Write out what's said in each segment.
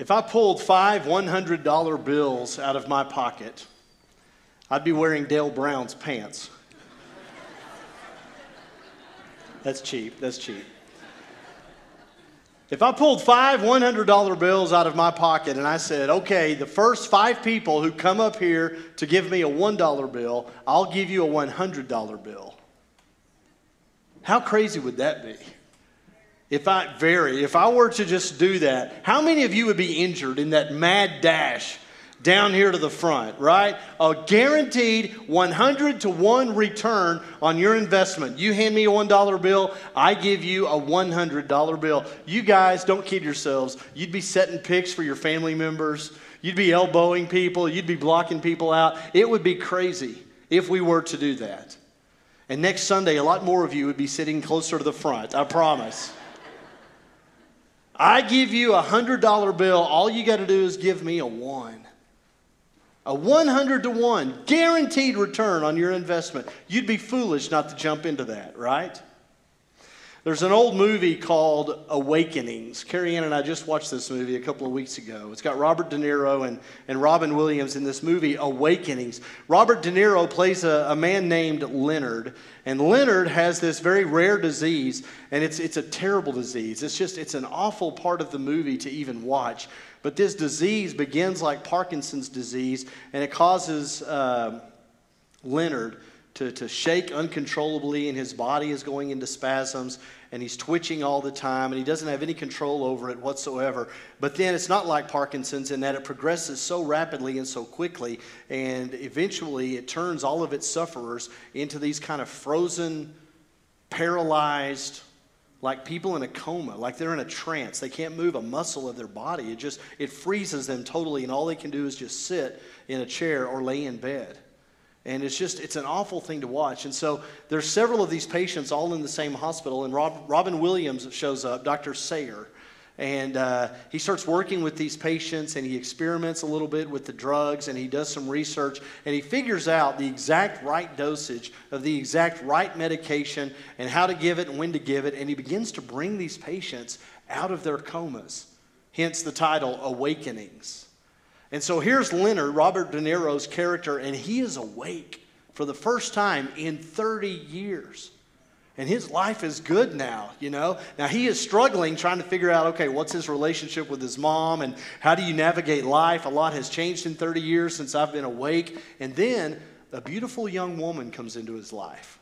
If I pulled five $100 bills out of my pocket, I'd be wearing Dale Brown's pants. That's cheap. That's cheap. If I pulled five $100 bills out of my pocket and I said, okay, the first five people who come up here to give me a $1 bill, I'll give you a $100 bill. How crazy would that be? If I vary, if I were to just do that, how many of you would be injured in that mad dash down here to the front, right? A guaranteed 100 to 1 return on your investment. You hand me a $1 bill, I give you a $100 bill. You guys don't kid yourselves. You'd be setting picks for your family members. You'd be elbowing people, you'd be blocking people out. It would be crazy if we were to do that. And next Sunday, a lot more of you would be sitting closer to the front, I promise. I give you a $100 bill, all you got to do is give me a one. A 100 to 1 guaranteed return on your investment. You'd be foolish not to jump into that, right? There's an old movie called Awakenings. Carrie Ann and I just watched this movie a couple of weeks ago. It's got Robert De Niro and, and Robin Williams in this movie, Awakenings. Robert De Niro plays a, a man named Leonard, and Leonard has this very rare disease, and it's, it's a terrible disease. It's just, it's an awful part of the movie to even watch. But this disease begins like Parkinson's disease, and it causes uh, Leonard to, to shake uncontrollably, and his body is going into spasms, and he's twitching all the time, and he doesn't have any control over it whatsoever. But then it's not like Parkinson's in that it progresses so rapidly and so quickly, and eventually it turns all of its sufferers into these kind of frozen, paralyzed, like people in a coma, like they're in a trance. They can't move a muscle of their body. It just it freezes them totally, and all they can do is just sit in a chair or lay in bed. And it's just, it's an awful thing to watch. And so there's several of these patients all in the same hospital, and Rob, Robin Williams shows up, Dr. Sayer. And uh, he starts working with these patients and he experiments a little bit with the drugs and he does some research and he figures out the exact right dosage of the exact right medication and how to give it and when to give it. And he begins to bring these patients out of their comas, hence the title Awakenings. And so here's Leonard, Robert De Niro's character, and he is awake for the first time in 30 years. And his life is good now, you know. Now he is struggling trying to figure out, okay, what's his relationship with his mom and how do you navigate life? A lot has changed in 30 years since I've been awake. And then a beautiful young woman comes into his life.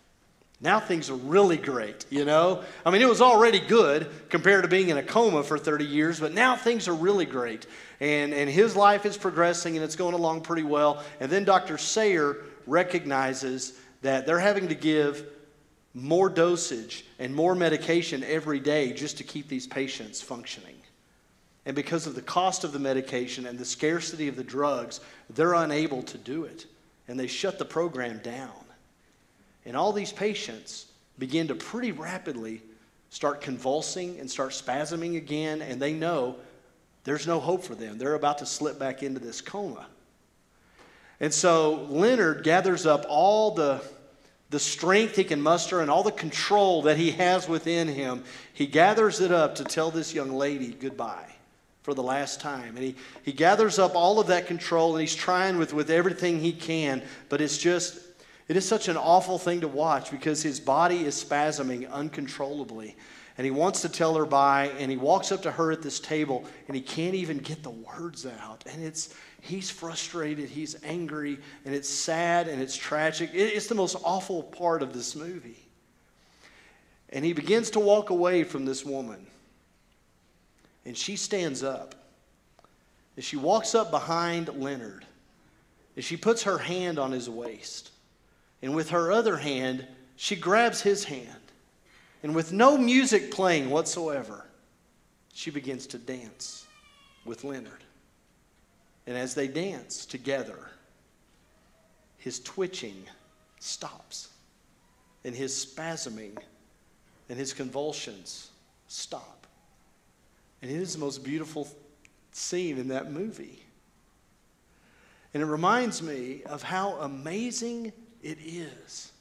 Now things are really great, you know? I mean, it was already good compared to being in a coma for 30 years, but now things are really great. And, and his life is progressing and it's going along pretty well. And then Dr. Sayer recognizes that they're having to give more dosage and more medication every day just to keep these patients functioning. And because of the cost of the medication and the scarcity of the drugs, they're unable to do it. And they shut the program down. And all these patients begin to pretty rapidly start convulsing and start spasming again, and they know there's no hope for them. They're about to slip back into this coma. And so Leonard gathers up all the, the strength he can muster and all the control that he has within him. He gathers it up to tell this young lady goodbye for the last time. And he, he gathers up all of that control and he's trying with, with everything he can, but it's just it is such an awful thing to watch because his body is spasming uncontrollably. And he wants to tell her bye, and he walks up to her at this table, and he can't even get the words out. And it's he's frustrated, he's angry, and it's sad and it's tragic. It's the most awful part of this movie. And he begins to walk away from this woman. And she stands up. And she walks up behind Leonard. And she puts her hand on his waist. And with her other hand, she grabs his hand. And with no music playing whatsoever, she begins to dance with Leonard. And as they dance together, his twitching stops, and his spasming and his convulsions stop. And it is the most beautiful scene in that movie. And it reminds me of how amazing it is.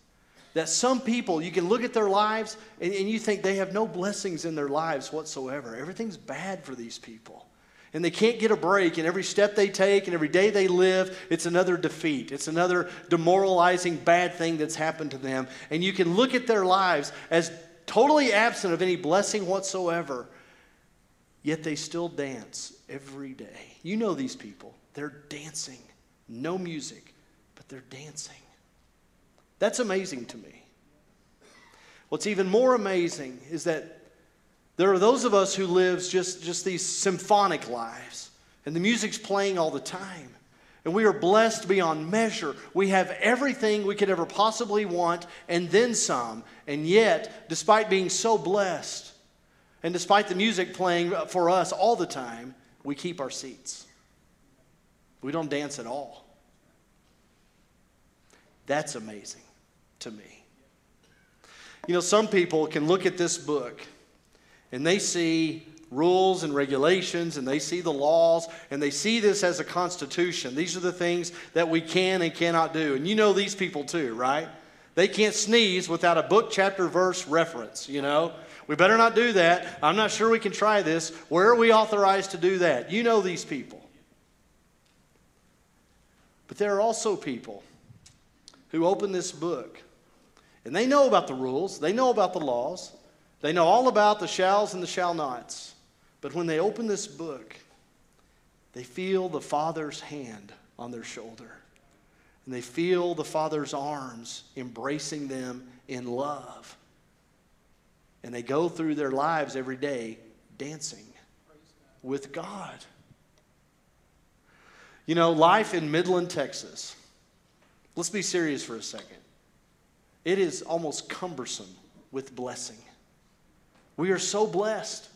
That some people, you can look at their lives and, and you think they have no blessings in their lives whatsoever. Everything's bad for these people. and they can't get a break. And every step they take and every day they live, it's another defeat. It's another demoralizing bad thing that's happened to them. And you can look at their lives as totally absent of any blessing whatsoever, yet they still dance every day. You know these people. They're dancing. No music, but they're dancing. That's amazing to me. What's even more amazing is that there are those of us who live just, just these symphonic lives, and the music's playing all the time. And we are blessed beyond measure. We have everything we could ever possibly want and then some. And yet, despite being so blessed, and despite the music playing for us all the time, we keep our seats. We don't dance at all. That's amazing to me. You know, some people can look at this book and they see rules and regulations and they see the laws and they see this as a constitution. These are the things that we can and cannot do. And you know these people too, right? They can't sneeze without a book, chapter, verse reference, you know? We better not do that. I'm not sure we can try this. Where are we authorized to do that? You know these people. But there are also people who open this book and they know about the rules, they know about the laws, they know all about the shalls and the shall nots. But when they open this book, they feel the Father's hand on their shoulder. And they feel the Father's arms embracing them in love. And they go through their lives every day dancing with God. You know, life in Midland, Texas, let's be serious for a second. It is almost cumbersome with blessing. We are so blessed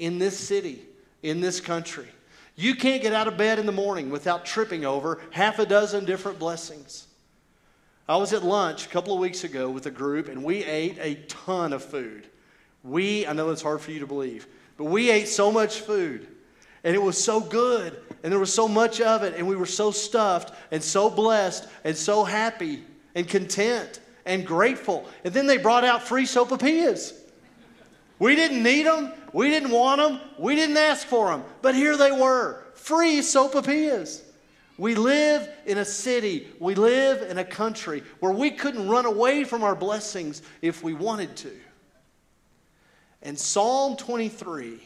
in this city, in this country. You can't get out of bed in the morning without tripping over half a dozen different blessings. I was at lunch a couple of weeks ago with a group and we ate a ton of food. We, I know it's hard for you to believe, but we ate so much food and it was so good and there was so much of it and we were so stuffed and so blessed and so happy and content and grateful. And then they brought out free sopapillas. We didn't need them. We didn't want them. We didn't ask for them. But here they were free sopapillas. We live in a city, we live in a country where we couldn't run away from our blessings if we wanted to. And Psalm 23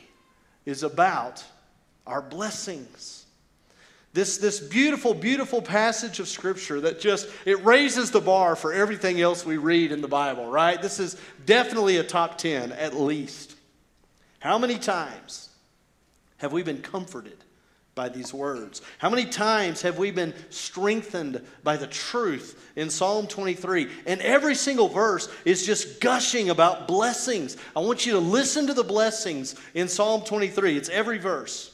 is about our blessings. This, this beautiful, beautiful passage of Scripture that just, it raises the bar for everything else we read in the Bible, right? This is definitely a top 10, at least. How many times have we been comforted by these words? How many times have we been strengthened by the truth in Psalm 23? And every single verse is just gushing about blessings. I want you to listen to the blessings in Psalm 23. It's every verse.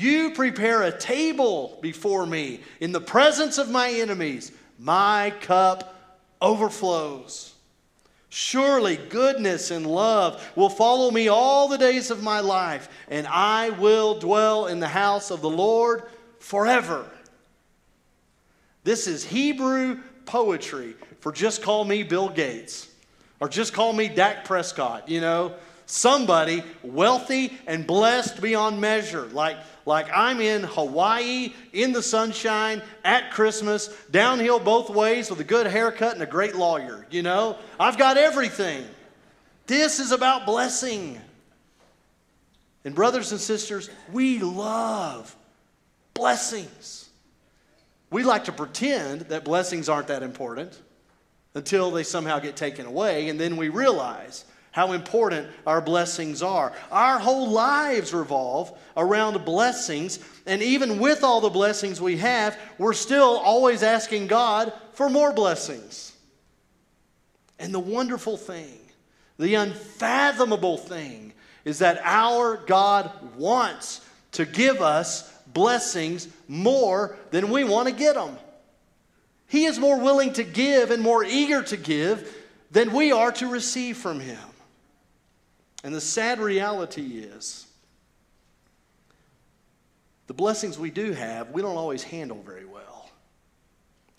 You prepare a table before me in the presence of my enemies. My cup overflows. Surely goodness and love will follow me all the days of my life, and I will dwell in the house of the Lord forever. This is Hebrew poetry for just call me Bill Gates or just call me Dak Prescott, you know, somebody wealthy and blessed beyond measure, like like I'm in Hawaii in the sunshine at Christmas, downhill both ways with a good haircut and a great lawyer. You know, I've got everything. This is about blessing. And, brothers and sisters, we love blessings. We like to pretend that blessings aren't that important until they somehow get taken away, and then we realize how important our blessings are. Our whole lives revolve around blessings, and even with all the blessings we have, we're still always asking God for more blessings. And the wonderful thing, the unfathomable thing, is that our God wants to give us blessings more than we want to get them. He is more willing to give and more eager to give than we are to receive from Him. And the sad reality is, the blessings we do have, we don't always handle very well.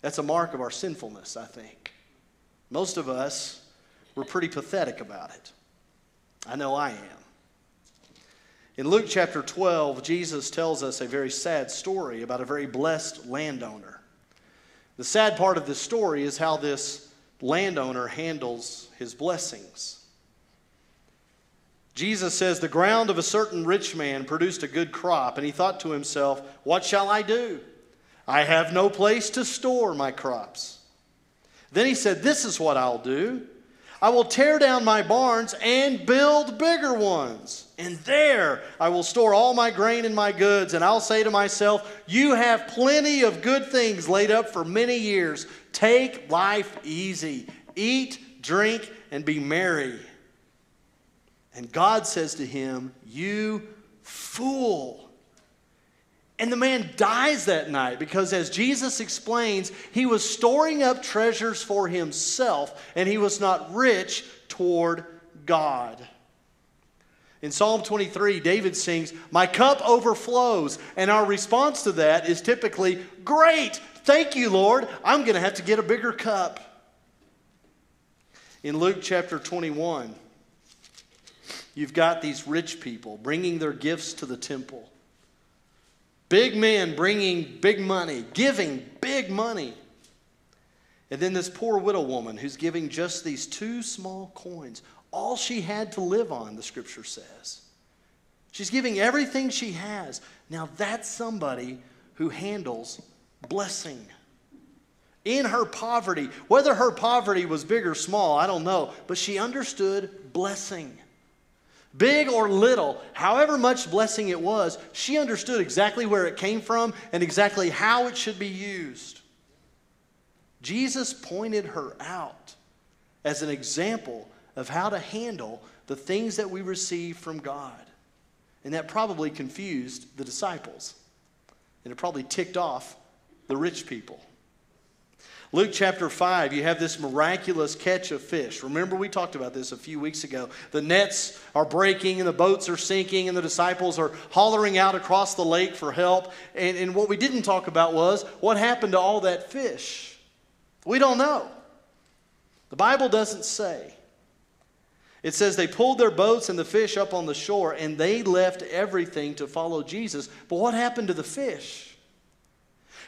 That's a mark of our sinfulness, I think. Most of us, we're pretty pathetic about it. I know I am. In Luke chapter 12, Jesus tells us a very sad story about a very blessed landowner. The sad part of this story is how this landowner handles his blessings. Jesus says, The ground of a certain rich man produced a good crop, and he thought to himself, What shall I do? I have no place to store my crops. Then he said, This is what I'll do. I will tear down my barns and build bigger ones. And there I will store all my grain and my goods. And I'll say to myself, You have plenty of good things laid up for many years. Take life easy. Eat, drink, and be merry. And God says to him, You fool. And the man dies that night because, as Jesus explains, he was storing up treasures for himself and he was not rich toward God. In Psalm 23, David sings, My cup overflows. And our response to that is typically, Great, thank you, Lord. I'm going to have to get a bigger cup. In Luke chapter 21, You've got these rich people bringing their gifts to the temple. Big men bringing big money, giving big money. And then this poor widow woman who's giving just these two small coins, all she had to live on, the scripture says. She's giving everything she has. Now that's somebody who handles blessing. In her poverty, whether her poverty was big or small, I don't know, but she understood blessing. Big or little, however much blessing it was, she understood exactly where it came from and exactly how it should be used. Jesus pointed her out as an example of how to handle the things that we receive from God. And that probably confused the disciples. And it probably ticked off the rich people. Luke chapter 5, you have this miraculous catch of fish. Remember, we talked about this a few weeks ago. The nets are breaking and the boats are sinking, and the disciples are hollering out across the lake for help. And, and what we didn't talk about was what happened to all that fish. We don't know. The Bible doesn't say. It says they pulled their boats and the fish up on the shore, and they left everything to follow Jesus. But what happened to the fish?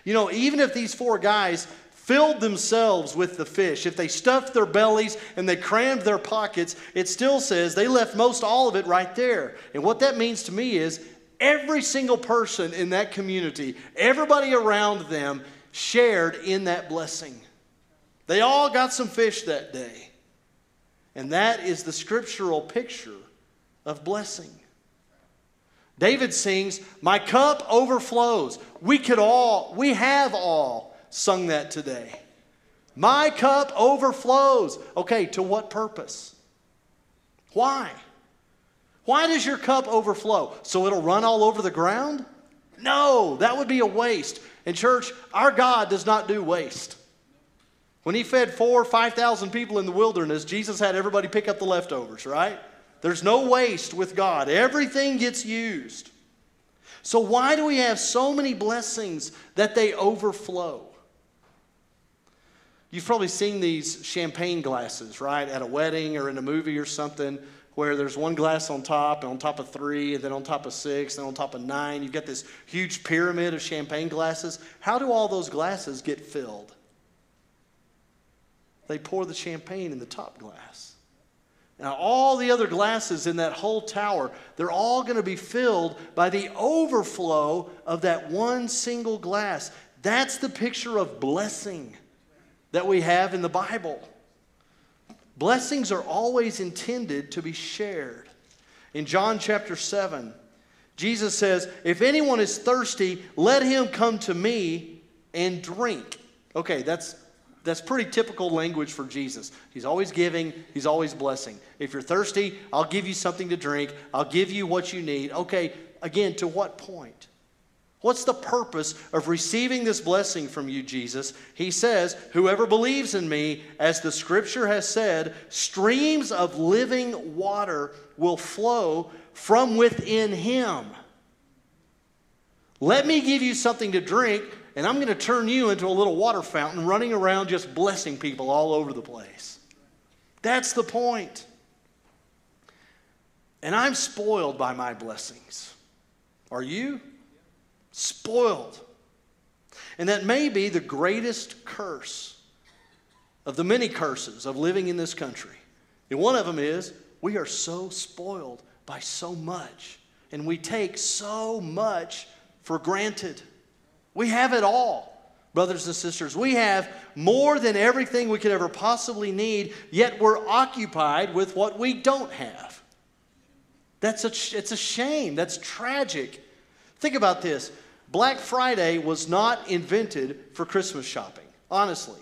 You know, even if these four guys filled themselves with the fish, if they stuffed their bellies and they crammed their pockets, it still says they left most all of it right there. And what that means to me is every single person in that community, everybody around them, shared in that blessing. They all got some fish that day. And that is the scriptural picture of blessing. David sings, My cup overflows. We could all, we have all sung that today. My cup overflows. Okay, to what purpose? Why? Why does your cup overflow? So it'll run all over the ground? No, that would be a waste. And, church, our God does not do waste. When he fed four or 5,000 people in the wilderness, Jesus had everybody pick up the leftovers, right? There's no waste with God, everything gets used. So, why do we have so many blessings that they overflow? You've probably seen these champagne glasses, right, at a wedding or in a movie or something, where there's one glass on top and on top of three, and then on top of six, and on top of nine. You've got this huge pyramid of champagne glasses. How do all those glasses get filled? They pour the champagne in the top glass. Now, all the other glasses in that whole tower, they're all going to be filled by the overflow of that one single glass. That's the picture of blessing that we have in the Bible. Blessings are always intended to be shared. In John chapter 7, Jesus says, If anyone is thirsty, let him come to me and drink. Okay, that's, that's pretty typical language for Jesus. He's always giving, he's always blessing. If you're thirsty, I'll give you something to drink, I'll give you what you need. Okay, Again, to what point? What's the purpose of receiving this blessing from you, Jesus? He says, Whoever believes in me, as the scripture has said, streams of living water will flow from within him. Let me give you something to drink, and I'm going to turn you into a little water fountain running around just blessing people all over the place. That's the point. And I'm spoiled by my blessings. Are you? Spoiled. And that may be the greatest curse of the many curses of living in this country. And one of them is we are so spoiled by so much, and we take so much for granted. We have it all. Brothers and sisters, we have more than everything we could ever possibly need, yet we're occupied with what we don't have. That's a, it's a shame. That's tragic. Think about this Black Friday was not invented for Christmas shopping, honestly.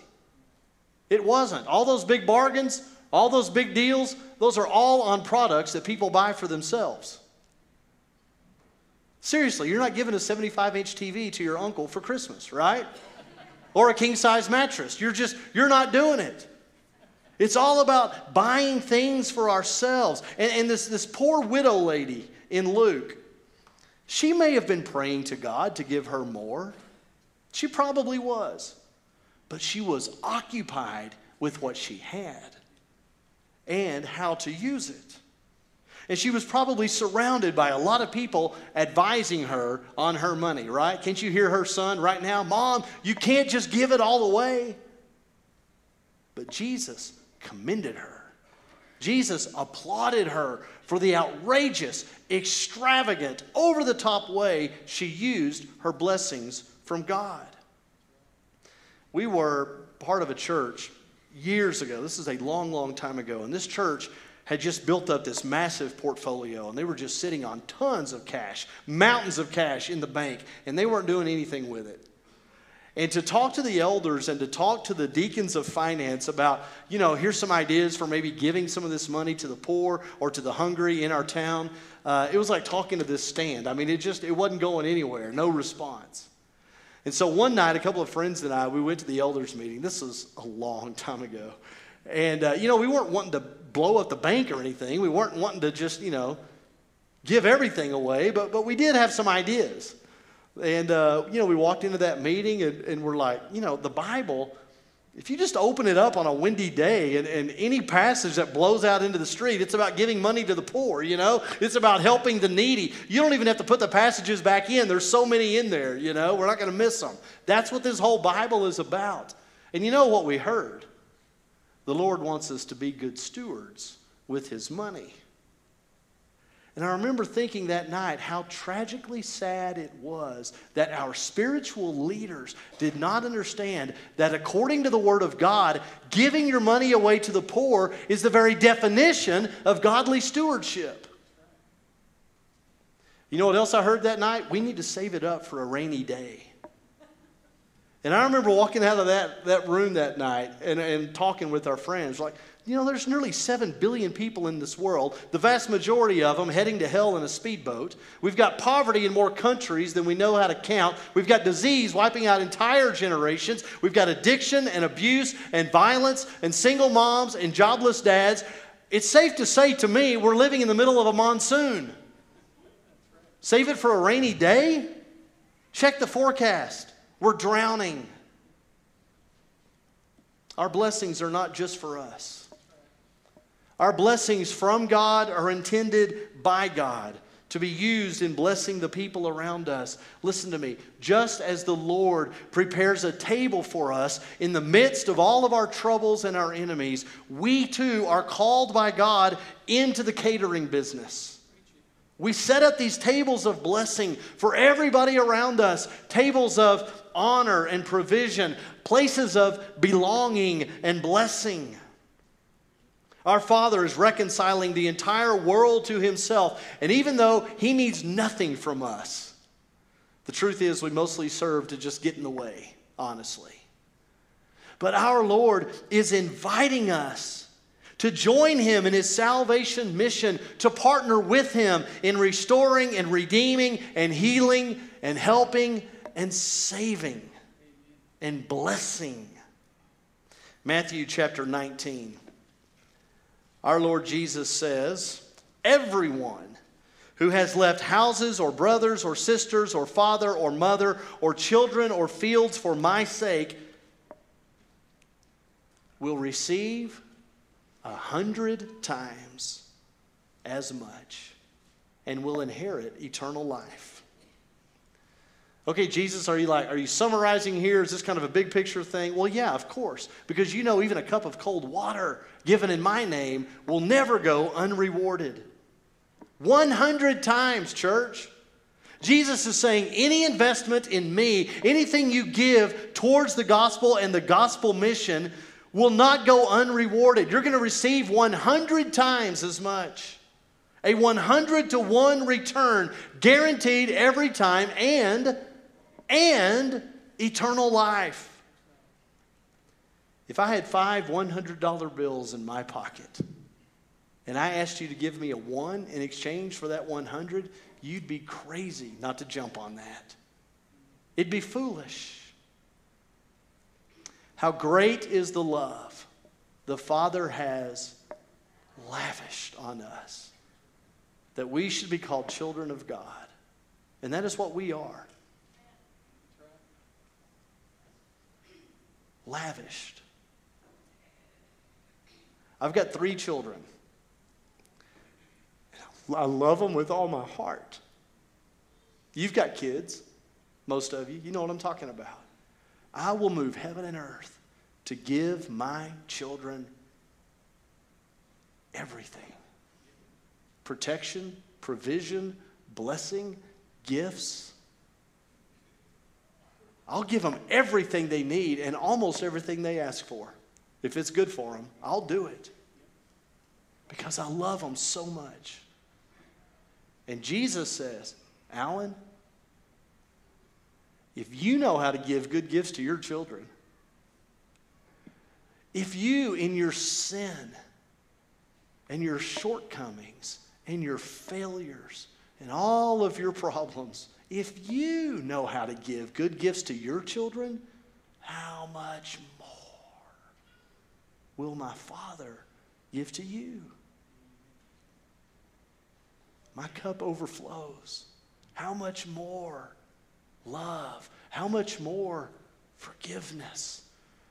It wasn't. All those big bargains, all those big deals, those are all on products that people buy for themselves. Seriously, you're not giving a 75 inch TV to your uncle for Christmas, right? Or a king size mattress. You're just, you're not doing it. It's all about buying things for ourselves. And, and this, this poor widow lady in Luke, she may have been praying to God to give her more. She probably was. But she was occupied with what she had and how to use it. And she was probably surrounded by a lot of people advising her on her money, right? Can't you hear her son right now? Mom, you can't just give it all away. But Jesus commended her. Jesus applauded her for the outrageous, extravagant, over the top way she used her blessings from God. We were part of a church years ago. This is a long, long time ago. And this church had just built up this massive portfolio and they were just sitting on tons of cash, mountains of cash in the bank, and they weren't doing anything with it. And to talk to the elders and to talk to the deacons of finance about, you know, here's some ideas for maybe giving some of this money to the poor or to the hungry in our town. Uh, it was like talking to this stand. I mean, it just, it wasn't going anywhere, no response. And so one night, a couple of friends and I, we went to the elders meeting. This was a long time ago. And, uh, you know, we weren't wanting to blow up the bank or anything. We weren't wanting to just, you know, give everything away, but, but we did have some ideas. And, uh, you know, we walked into that meeting and, and we're like, you know, the Bible, if you just open it up on a windy day and, and any passage that blows out into the street, it's about giving money to the poor, you know? It's about helping the needy. You don't even have to put the passages back in. There's so many in there, you know? We're not going to miss them. That's what this whole Bible is about. And you know what we heard? The Lord wants us to be good stewards with His money. And I remember thinking that night how tragically sad it was that our spiritual leaders did not understand that according to the Word of God, giving your money away to the poor is the very definition of godly stewardship. You know what else I heard that night? We need to save it up for a rainy day. And I remember walking out of that, that room that night and, and talking with our friends, like, you know, there's nearly 7 billion people in this world, the vast majority of them heading to hell in a speedboat. We've got poverty in more countries than we know how to count. We've got disease wiping out entire generations. We've got addiction and abuse and violence and single moms and jobless dads. It's safe to say to me, we're living in the middle of a monsoon. Save it for a rainy day? Check the forecast. We're drowning. Our blessings are not just for us. Our blessings from God are intended by God to be used in blessing the people around us. Listen to me. Just as the Lord prepares a table for us in the midst of all of our troubles and our enemies, we too are called by God into the catering business. We set up these tables of blessing for everybody around us, tables of honor and provision, places of belonging and blessing. Our Father is reconciling the entire world to Himself. And even though He needs nothing from us, the truth is we mostly serve to just get in the way, honestly. But our Lord is inviting us to join him in his salvation mission, to partner with him in restoring and redeeming and healing and helping and saving and blessing. Matthew chapter 19. Our Lord Jesus says, Everyone who has left houses or brothers or sisters or father or mother or children or fields for my sake will receive a hundred times as much and will inherit eternal life. Okay, Jesus, are you like, are you summarizing here? Is this kind of a big picture thing? Well, yeah, of course, because you know even a cup of cold water given in my name will never go unrewarded. 100 times, church. Jesus is saying any investment in me, anything you give towards the gospel and the gospel mission will not go unrewarded. You're going to receive 100 times as much. A 100 to 1 return guaranteed every time and and eternal life. If I had five $100 bills in my pocket and I asked you to give me a 1 in exchange for that 100, you'd be crazy not to jump on that. It'd be foolish. How great is the love the Father has lavished on us that we should be called children of God. And that is what we are. Lavished. I've got three children. I love them with all my heart. You've got kids, most of you. You know what I'm talking about. I will move heaven and earth to give my children everything protection, provision, blessing, gifts. I'll give them everything they need and almost everything they ask for. If it's good for them, I'll do it because I love them so much. And Jesus says, Alan, if you know how to give good gifts to your children, if you, in your sin and your shortcomings and your failures and all of your problems, if you know how to give good gifts to your children, how much more will my Father give to you? My cup overflows. How much more love? How much more forgiveness?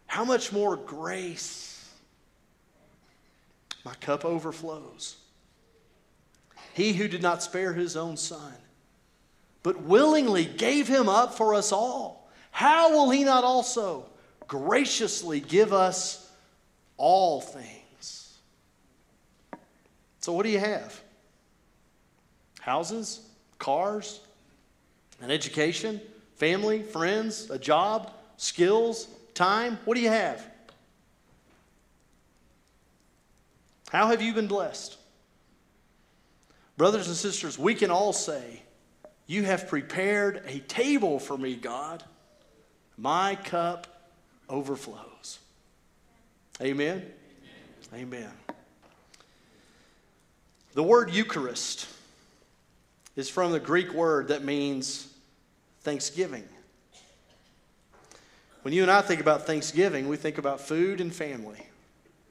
How much more grace? My cup overflows. He who did not spare his own son, but willingly gave him up for us all, how will he not also graciously give us all things? So, what do you have? Houses, cars, an education, family, friends, a job, skills, time? What do you have? How have you been blessed? Brothers and sisters, we can all say, You have prepared a table for me, God. My cup overflows. Amen? Amen. Amen. The word Eucharist is from the Greek word that means thanksgiving. When you and I think about Thanksgiving, we think about food and family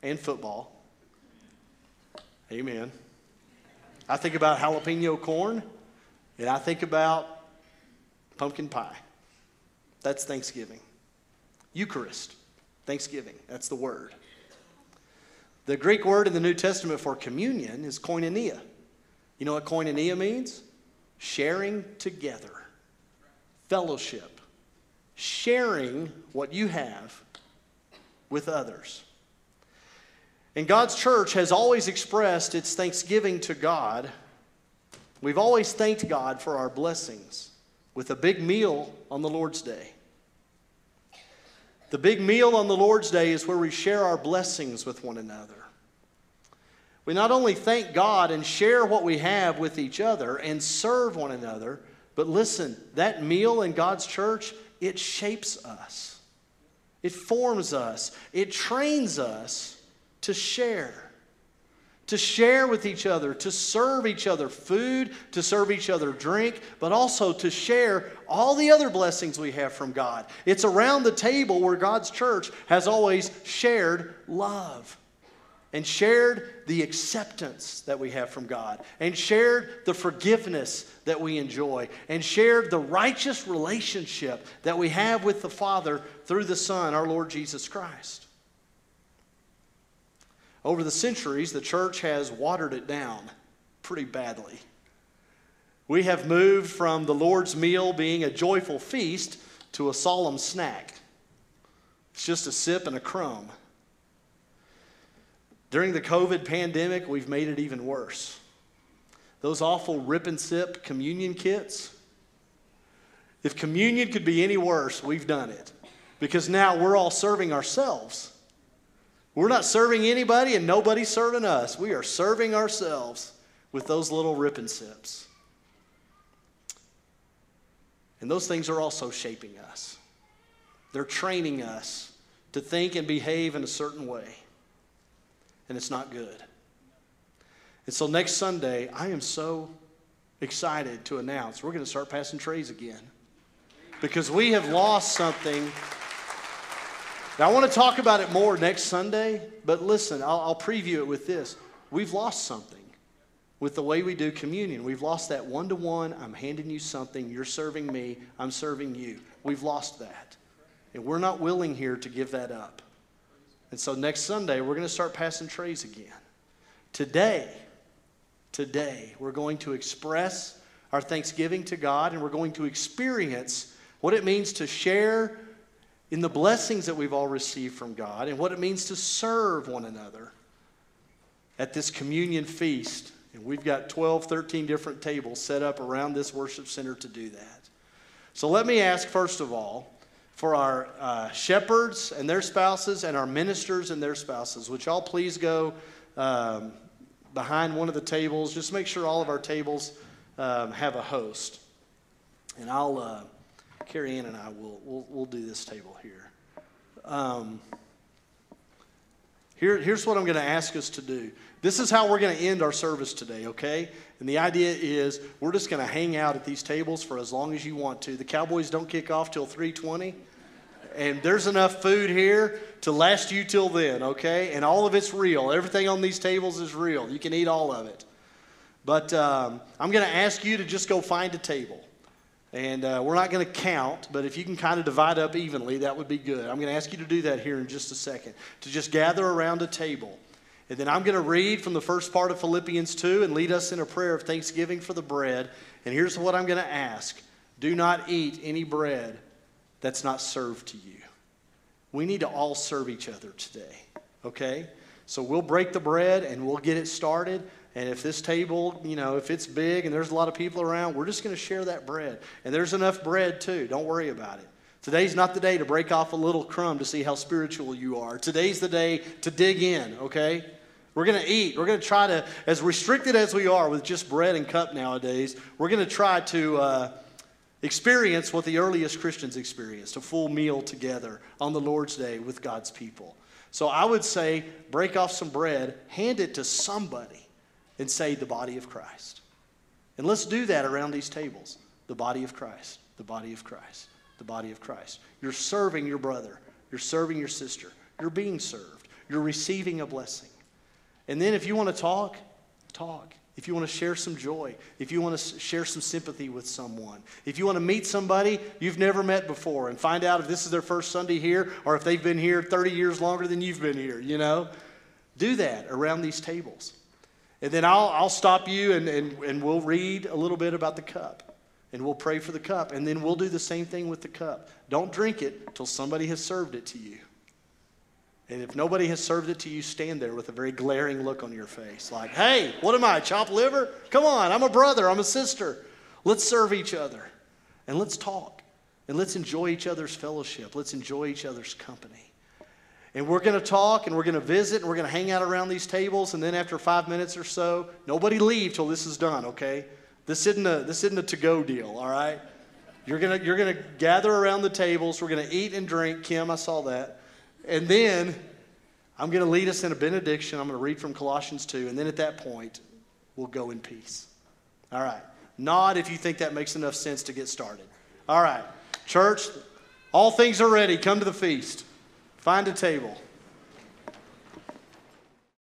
and football. Amen. I think about jalapeno corn and I think about pumpkin pie. That's Thanksgiving. Eucharist, Thanksgiving, that's the word. The Greek word in the New Testament for communion is koinonia. You know what koinonia means? Sharing together fellowship, sharing what you have with others. And God's church has always expressed its thanksgiving to God. We've always thanked God for our blessings with a big meal on the Lord's Day. The big meal on the Lord's Day is where we share our blessings with one another. We not only thank God and share what we have with each other and serve one another, but listen, that meal in God's church, it shapes us, it forms us, it trains us to share. To share with each other, to serve each other food, to serve each other drink, but also to share all the other blessings we have from God. It's around the table where God's church has always shared love and shared the acceptance that we have from God, and shared the forgiveness that we enjoy, and shared the righteous relationship that we have with the Father through the Son, our Lord Jesus Christ. Over the centuries, the church has watered it down pretty badly. We have moved from the Lord's meal being a joyful feast to a solemn snack. It's just a sip and a crumb. During the COVID pandemic, we've made it even worse. Those awful rip and sip communion kits. If communion could be any worse, we've done it. Because now we're all serving ourselves. We're not serving anybody and nobody's serving us. We are serving ourselves with those little rip and sips. And those things are also shaping us. They're training us to think and behave in a certain way. And it's not good. And so next Sunday, I am so excited to announce we're going to start passing trays again. Because we have lost something now, I want to talk about it more next Sunday, but listen, I'll, I'll preview it with this. We've lost something with the way we do communion. We've lost that one to one. I'm handing you something. You're serving me. I'm serving you. We've lost that. And we're not willing here to give that up. And so next Sunday, we're going to start passing trays again. Today, today, we're going to express our thanksgiving to God and we're going to experience what it means to share in the blessings that we've all received from God and what it means to serve one another at this communion feast. And we've got 12, 13 different tables set up around this worship center to do that. So let me ask, first of all, for our uh, shepherds and their spouses and our ministers and their spouses, would y'all please go um, behind one of the tables? Just make sure all of our tables um, have a host. And I'll. Uh, Carrie Ann and I will we'll, we'll do this table here. Um, here. Here's what I'm going to ask us to do. This is how we're going to end our service today, okay? And the idea is we're just going to hang out at these tables for as long as you want to. The Cowboys don't kick off till 3:20, and there's enough food here to last you till then, okay? And all of it's real. Everything on these tables is real. You can eat all of it. But um, I'm going to ask you to just go find a table. And uh, we're not going to count, but if you can kind of divide up evenly, that would be good. I'm going to ask you to do that here in just a second, to just gather around a table. And then I'm going to read from the first part of Philippians 2 and lead us in a prayer of thanksgiving for the bread. And here's what I'm going to ask Do not eat any bread that's not served to you. We need to all serve each other today, okay? So we'll break the bread and we'll get it started. And if this table, you know, if it's big and there's a lot of people around, we're just going to share that bread. And there's enough bread too. Don't worry about it. Today's not the day to break off a little crumb to see how spiritual you are. Today's the day to dig in, okay? We're going to eat. We're going to try to, as restricted as we are with just bread and cup nowadays, we're going to try to uh, experience what the earliest Christians experienced a full meal together on the Lord's Day with God's people. So I would say break off some bread, hand it to somebody and say the body of Christ. And let's do that around these tables. The body of Christ, the body of Christ, the body of Christ. You're serving your brother, you're serving your sister, you're being served, you're receiving a blessing. And then if you want to talk, talk. If you want to share some joy, if you want to share some sympathy with someone, if you want to meet somebody you've never met before and find out if this is their first Sunday here or if they've been here 30 years longer than you've been here, you know, do that around these tables. And then I'll, I'll stop you and, and, and we'll read a little bit about the cup. And we'll pray for the cup. And then we'll do the same thing with the cup. Don't drink it until somebody has served it to you. And if nobody has served it to you, stand there with a very glaring look on your face. Like, hey, what am I, chopped liver? Come on, I'm a brother, I'm a sister. Let's serve each other. And let's talk. And let's enjoy each other's fellowship. Let's enjoy each other's company. And we're going to talk and we're going to visit and we're going to hang out around these tables. And then after five minutes or so, nobody leave till this is done, okay? This isn't a, this isn't a to go deal, all right? You're going you're to gather around the tables. We're going to eat and drink. Kim, I saw that. And then I'm going to lead us in a benediction. I'm going to read from Colossians 2, and then at that point, we'll go in peace. All right. Nod if you think that makes enough sense to get started. All right. Church, all things are ready. Come to the feast. Find a table.